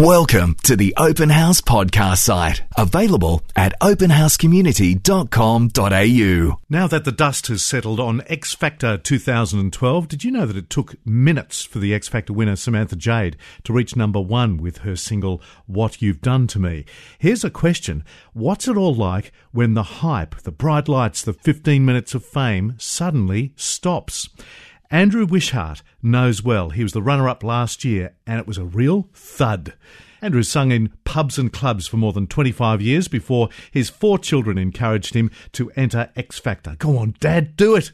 Welcome to the Open House podcast site, available at openhousecommunity.com.au. Now that the dust has settled on X Factor 2012, did you know that it took minutes for the X Factor winner Samantha Jade to reach number one with her single What You've Done to Me? Here's a question What's it all like when the hype, the bright lights, the 15 minutes of fame suddenly stops? Andrew Wishart knows well. He was the runner up last year, and it was a real thud. Andrew sung in pubs and clubs for more than 25 years before his four children encouraged him to enter X Factor. Go on, Dad, do it!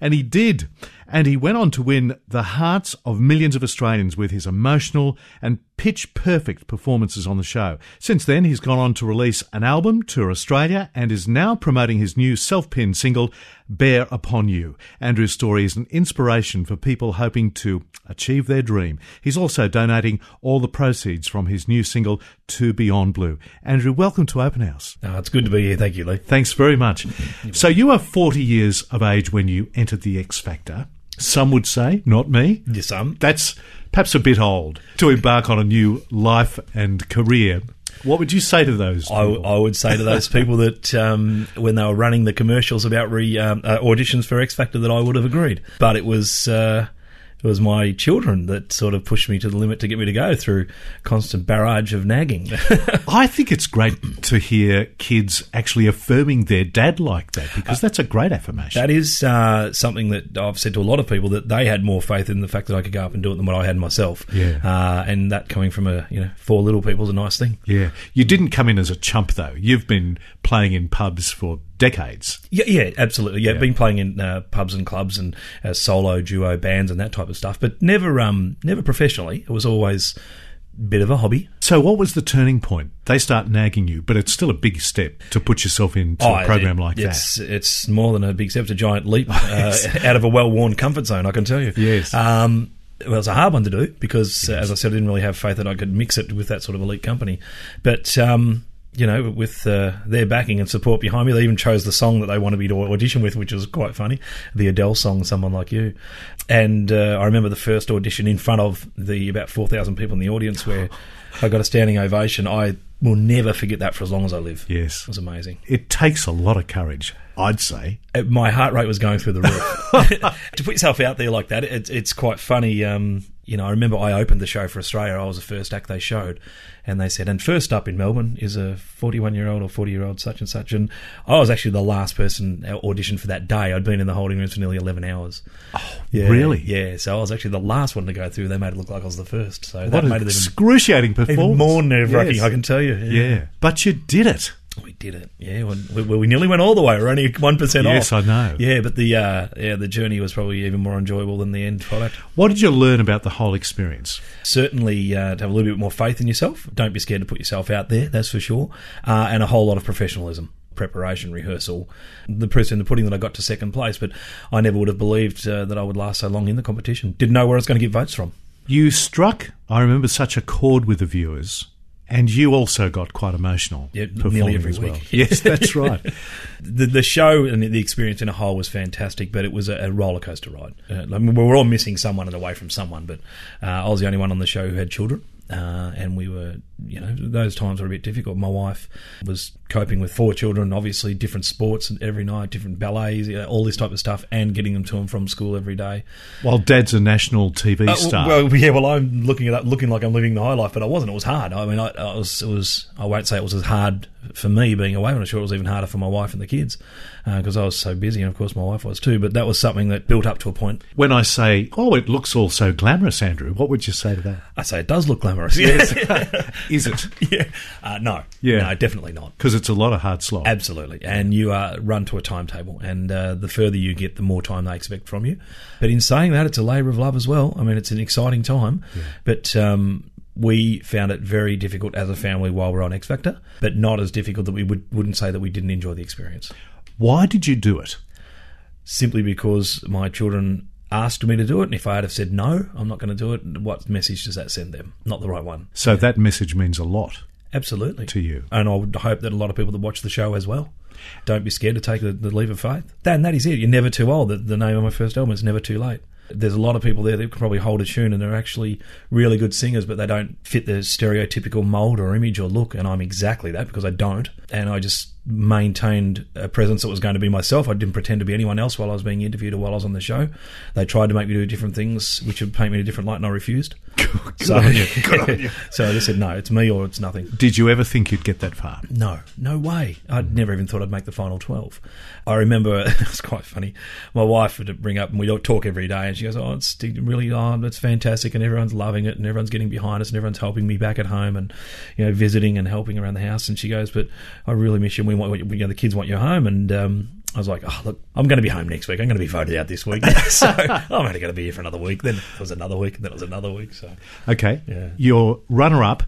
And he did. And he went on to win the hearts of millions of Australians with his emotional and pitch perfect performances on the show. Since then, he's gone on to release an album, tour Australia, and is now promoting his new self penned single, Bear Upon You. Andrew's story is an inspiration for people hoping to achieve their dream. He's also donating all the proceeds from his new single to Beyond Blue. Andrew, welcome to Open House. Oh, it's good to be here. Thank you, Lee. Thanks very much. So you are 40 years of age when you entered the X Factor. Some would say, not me. Yes, some. That's perhaps a bit old to embark on a new life and career. What would you say to those? I. I would say to those people that um, when they were running the commercials about re, um, uh, auditions for X Factor, that I would have agreed. But it was uh, it was my children that sort of pushed me to the limit to get me to go through constant barrage of nagging. I think it's great to hear kids actually affirming their dad like that because that's a great affirmation. that is uh, something that I've said to a lot of people that they had more faith in the fact that I could go up and do it than what I had myself. Yeah. Uh, and that coming from a you know four little people is a nice thing. yeah. You didn't come in as a chump though. You've been playing in pubs for decades. Yeah, yeah, absolutely. Yeah, Yeah. been playing in uh, pubs and clubs and uh, solo duo bands and that type of stuff, but never, um, never professionally. It was always a bit of a hobby. So what was the turning point? They start nagging you, but it's still a big step to put yourself into a program Oh, it- like it's, that. It's more than a big step; it's a giant leap uh, out of a well-worn comfort zone. I can tell you. Yes. Um, well, it's a hard one to do because, uh, as I said, I didn't really have faith that I could mix it with that sort of elite company. But um, you know, with uh, their backing and support behind me, they even chose the song that they wanted me to audition with, which was quite funny. The Adele song, "Someone Like You." And uh, I remember the first audition in front of the about four thousand people in the audience, where I got a standing ovation. I will never forget that for as long as I live. Yes. It was amazing. It takes a lot of courage, I'd say. Uh, my heart rate was going through the roof. to put yourself out there like that, it's it's quite funny. Um, you know, I remember I opened the show for Australia. I was the first act they showed, and they said, "And first up in Melbourne is a 41 year old or 40 year old such and such." And I was actually the last person auditioned for that day. I'd been in the holding rooms for nearly 11 hours. Oh, yeah, really? Yeah. So I was actually the last one to go through. They made it look like I was the first. So What that an made it excruciating performance. even more nerve wracking. Yes. I can tell you. Yeah, but you did it. We did it, yeah. We, we, nearly went all the way. We're only one percent off. Yes, I know. Yeah, but the uh, yeah the journey was probably even more enjoyable than the end product. What did you learn about the whole experience? Certainly, uh, to have a little bit more faith in yourself. Don't be scared to put yourself out there. That's for sure. Uh, and a whole lot of professionalism. Preparation, rehearsal, the proof in the pudding that I got to second place, but I never would have believed uh, that I would last so long in the competition. Didn't know where I was going to get votes from. You struck, I remember, such a chord with the viewers, and you also got quite emotional. Yeah, performing nearly every as well. week. Yes, that's right. the the show and the experience in a whole was fantastic, but it was a, a roller coaster ride. Uh, I mean, we were all missing someone and away from someone, but uh, I was the only one on the show who had children. Uh, and we were, you know, those times were a bit difficult. My wife was coping with four children, obviously different sports every night, different ballets, you know, all this type of stuff, and getting them to and from school every day. While Dad's a national TV Uh, star. Well, yeah. Well, I'm looking it up, looking like I'm living the high life, but I wasn't. It was hard. I mean, I, I was. It was. I won't say it was as hard for me being away. I'm sure it was even harder for my wife and the kids because I was so busy, and of course my wife was too. But that was something that built up to a point. when I say, oh, it looks all so glamorous, Andrew, what would you say to that? I say it does look glamorous. Yes. Is it? yeah. Uh, no. Yeah. No, definitely not. Because it's a lot of hard slog. Absolutely, and you are run to a timetable, and uh, the further you get, the more time they expect from you. But in saying that, it's a labour of love as well. I mean, it's an exciting time, but um, we found it very difficult as a family while we're on X Factor, but not as difficult that we would, wouldn't say that we didn't enjoy the experience. Why did you do it? Simply because my children asked me to do it, and if I had have said no, I'm not going to do it, what message does that send them? Not the right one. So that message means a lot Absolutely. to you. And I would hope that a lot of people that watch the show as well. Don't be scared to take the, the leap of faith. Dan, that is it. You're never too old. The, the name of my first album is Never Too Late. There's a lot of people there that can probably hold a tune and they're actually really good singers, but they don't fit the stereotypical mold or image or look. And I'm exactly that because I don't. And I just maintained a presence that was going to be myself. I didn't pretend to be anyone else while I was being interviewed or while I was on the show. They tried to make me do different things, which would paint me in a different light, and I refused. so, on you. Good on you. so I just said, no, it's me or it's nothing. Did you ever think you'd get that far? No, no way. I'd never even thought I'd make the final 12. I remember, it was quite funny, my wife would bring up, and we don't talk every day, and she goes, oh, it's really, oh, it's fantastic, and everyone's loving it, and everyone's getting behind us, and everyone's helping me back at home, and, you know, visiting and helping around the house, and she goes, but I really miss you, we want, you know, the kids want you home, and, um, I was like, oh, look, I'm going to be home next week. I'm going to be voted out this week. so I'm only going to be here for another week. Then it was another week, and then it was another week. So Okay. Yeah. Your runner up,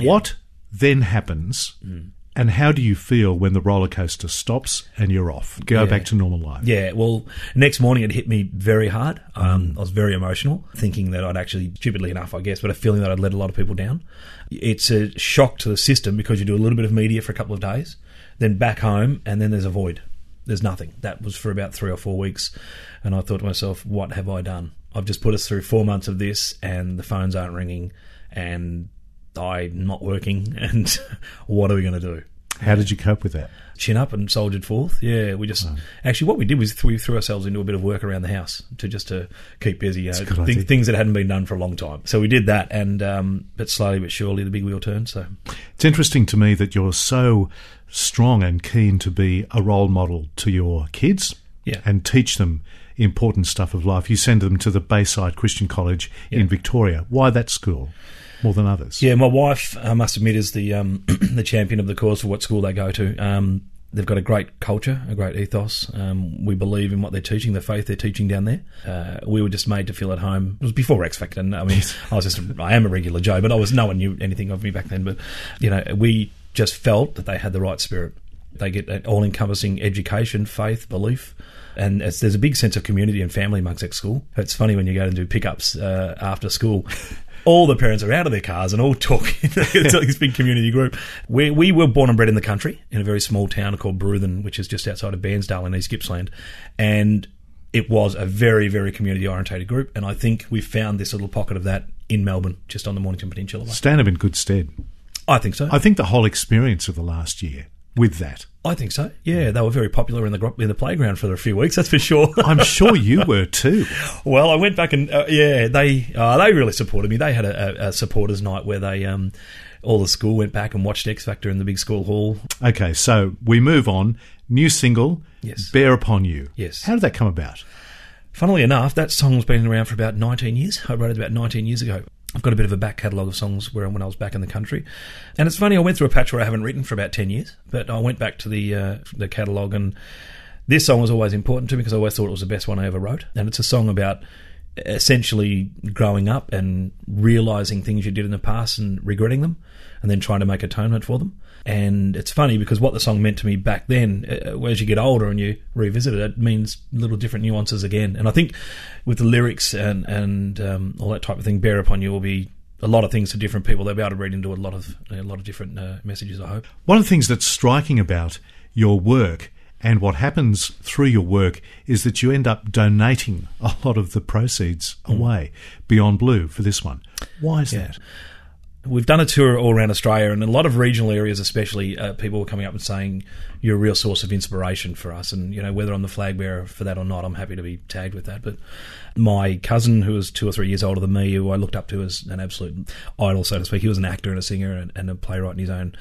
what then happens, Mm. and how do you feel when the roller coaster stops and you're off? Go Yeah. back to normal life. Yeah, well, next morning it hit me very hard. Um, I was very emotional, thinking that I'd actually, stupidly enough, I guess, but a feeling that I'd let a lot of people down. It's a shock to the system because you do a little bit of media for a couple of days, then back home, and then there's a void. There's nothing. That was for about three or four weeks, and I thought to myself, what have I done? I've just put us through four months of this, and the phones aren't ringing, and I'm not working, and what are we going to do? How did you cope with that? chin up and soldiered forth. Yeah, we just actually what we did was we threw ourselves into a bit of work around the house to just to keep busy. You know, a good thi- idea. things that hadn't been done for a long time. So we did that, and um, but slowly but surely the big wheel turned. So It's interesting to me that you're so strong and keen to be a role model to your kids Yeah. and teach them important stuff of life. You send them to the Bayside Christian College in Victoria. Why that school more than others? yeah, my wife, I must admit, is the um, the champion of the cause for what school they go to. Um, They've got a great culture, a great ethos. Um, we believe in what they're teaching, the faith they're teaching down there. Uh, we were just made to feel at home. It was before X Factor. and I mean, I was just, I am a regular Joe, but I was, no one knew anything of me back then. But, you know, we just felt that they had the right spirit. They get an all encompassing education, faith, belief. And it's, there's a big sense of community and family amongst that school. It's funny when you go and do pickups uh, after school. All the parents are out of their cars and all talking. it's like this big community group. We, we were born and bred in the country in a very small town called Bruthen, which is just outside of Bairnsdale in East Gippsland. And it was a very, very community orientated group. And I think we found this little pocket of that in Melbourne, just on the Mornington Peninsula. Stand up in good stead. I think so. I think the whole experience of the last year with that. I think so. Yeah, they were very popular in the in the playground for a few weeks. That's for sure. I'm sure you were too. well, I went back and uh, yeah, they uh, they really supported me. They had a, a, supporters night where they um, all the school went back and watched X Factor in the big school hall. Okay, so we move on. New single, Yes. Bear Upon You. Yes. How did that come about? Funnily enough, that song's been around for about 19 years. I wrote it about 19 years ago. I've got a bit of a back catalogue of songs where when I was back in the country, and it's funny. I went through a patch where I haven't written for about 10 years, but I went back to the uh, the catalogue, and this song was always important to me because I always thought it was the best one I ever wrote. And it's a song about essentially growing up and realizing things you did in the past and regretting them, and then trying to make atonement for them. And it's funny because what the song meant to me back then, uh, as you get older and you revisit it, it means little different nuances again. And I think with the lyrics and and um, all that type of thing, bear upon you will be a lot of things to different people. They'll be able to read into a lot of a lot of different uh, messages. I hope. One of the things that's striking about your work and what happens through your work is that you end up donating a lot of the proceeds away beyond blue for this one. Why is that? We've done a tour all around Australia, and in a lot of regional areas, especially, uh, people were coming up and saying you're a real source of inspiration for us. And you know, whether I'm the flag bearer for that or not, I'm happy to be tagged with that. But my cousin, who was two or three years older than me, who I looked up to as an absolute idol, so to speak, he was an actor and a singer and, and a playwright in his own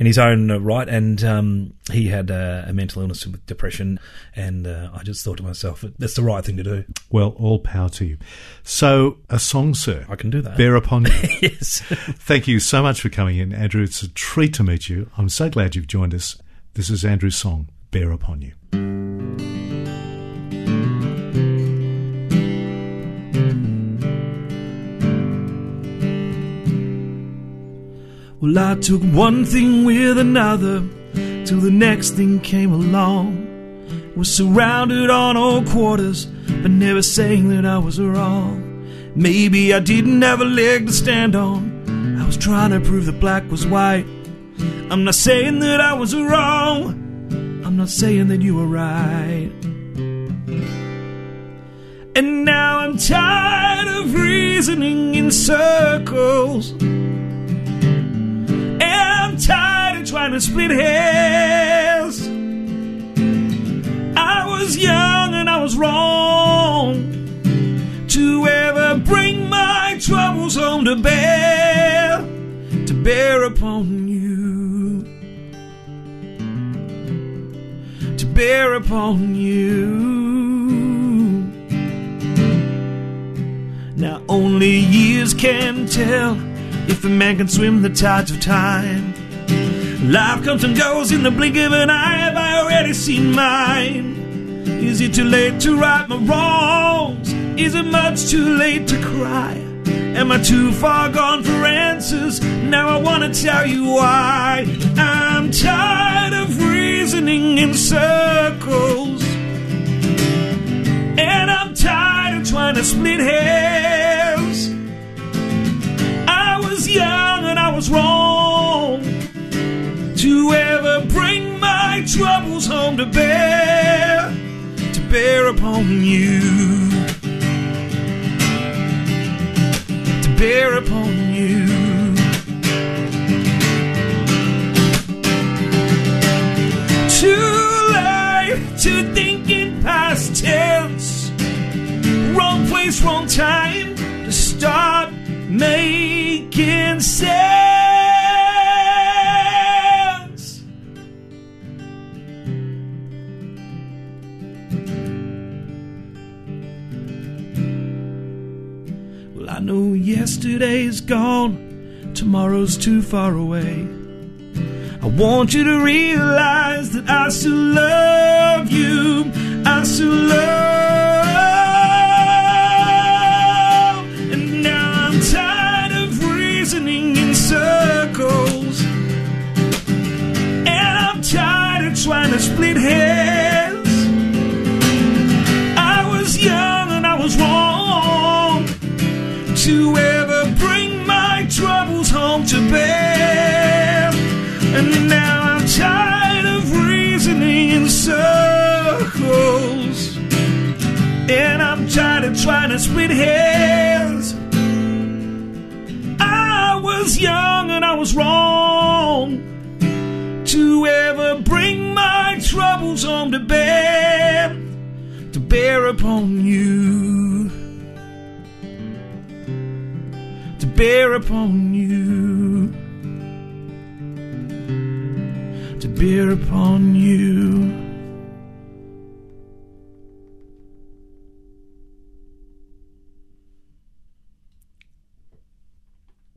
in his own right, and um, he had uh, a mental illness with depression. And uh, I just thought to myself, that's the right thing to do. Well, all power to you. So, a song, sir. I can do that. Bear upon you. yes. Thank you so much for coming in, Andrew. It's a treat to meet you. I'm so glad you've joined us. This is Andrew's song, Bear Upon You. Well, I took one thing with another till the next thing came along. Was surrounded on all quarters, but never saying that I was wrong. Maybe I didn't have a leg to stand on. I was trying to prove that black was white. I'm not saying that I was wrong. I'm not saying that you were right. And now I'm tired of reasoning in circles. Tired of trying to split hairs. I was young and I was wrong to ever bring my troubles home to bear, to bear upon you, to bear upon you. Now only years can tell if a man can swim the tides of time. Life comes and goes in the blink of an eye. Have I already seen mine? Is it too late to right my wrongs? Is it much too late to cry? Am I too far gone for answers? Now I want to tell you why. I'm tired of reasoning in circles. And I'm tired of trying to split hairs. I was young and I was wrong to ever bring my troubles home to bear, to bear upon you, yesterday's gone, tomorrow's too far away. I want you to realize that I still love you. I still love. And trying to hairs. I was young and I was wrong to ever bring my troubles home to bear, to bear upon you, to bear upon you, to bear upon you.